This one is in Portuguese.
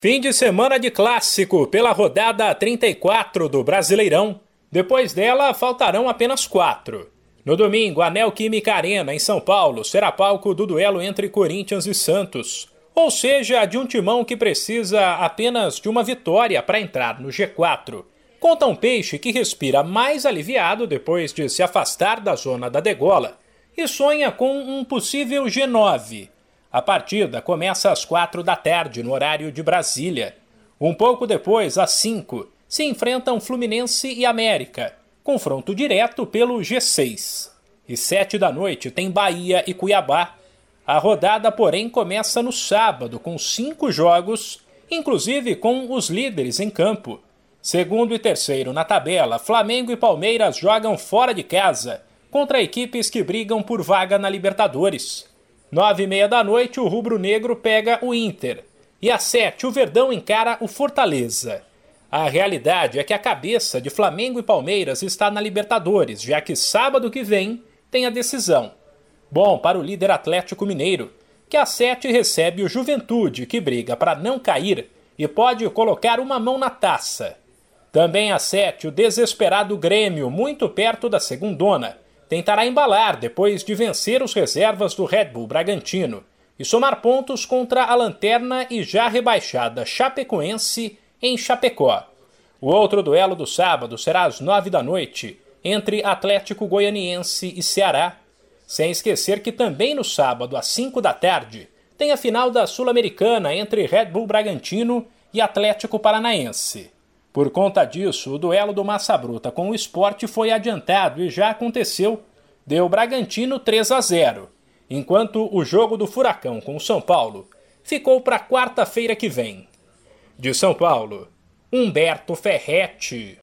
Fim de semana de clássico pela rodada 34 do Brasileirão. Depois dela, faltarão apenas quatro. No domingo, a Neoquímica Arena, em São Paulo, será palco do duelo entre Corinthians e Santos. Ou seja, de um timão que precisa apenas de uma vitória para entrar no G4. Conta um peixe que respira mais aliviado depois de se afastar da zona da degola e sonha com um possível G9 a partida começa às quatro da tarde, no horário de Brasília. Um pouco depois, às cinco, se enfrentam Fluminense e América, confronto direto pelo G6. E sete da noite tem Bahia e Cuiabá. A rodada, porém, começa no sábado, com cinco jogos, inclusive com os líderes em campo. Segundo e terceiro na tabela, Flamengo e Palmeiras jogam fora de casa, contra equipes que brigam por vaga na Libertadores. Nove e meia da noite, o Rubro Negro pega o Inter. E às sete, o Verdão encara o Fortaleza. A realidade é que a cabeça de Flamengo e Palmeiras está na Libertadores, já que sábado que vem tem a decisão. Bom para o líder Atlético Mineiro, que às sete recebe o Juventude, que briga para não cair e pode colocar uma mão na taça. Também às sete, o desesperado Grêmio, muito perto da segundona, tentará embalar depois de vencer os reservas do Red Bull Bragantino e somar pontos contra a lanterna e já rebaixada Chapecoense em Chapecó. O outro duelo do sábado será às nove da noite, entre Atlético Goianiense e Ceará. Sem esquecer que também no sábado, às cinco da tarde, tem a final da Sul-Americana entre Red Bull Bragantino e Atlético Paranaense. Por conta disso, o duelo do Massa Bruta com o esporte foi adiantado e já aconteceu. Deu Bragantino 3 a 0, enquanto o jogo do Furacão com o São Paulo ficou para quarta-feira que vem. De São Paulo, Humberto Ferretti.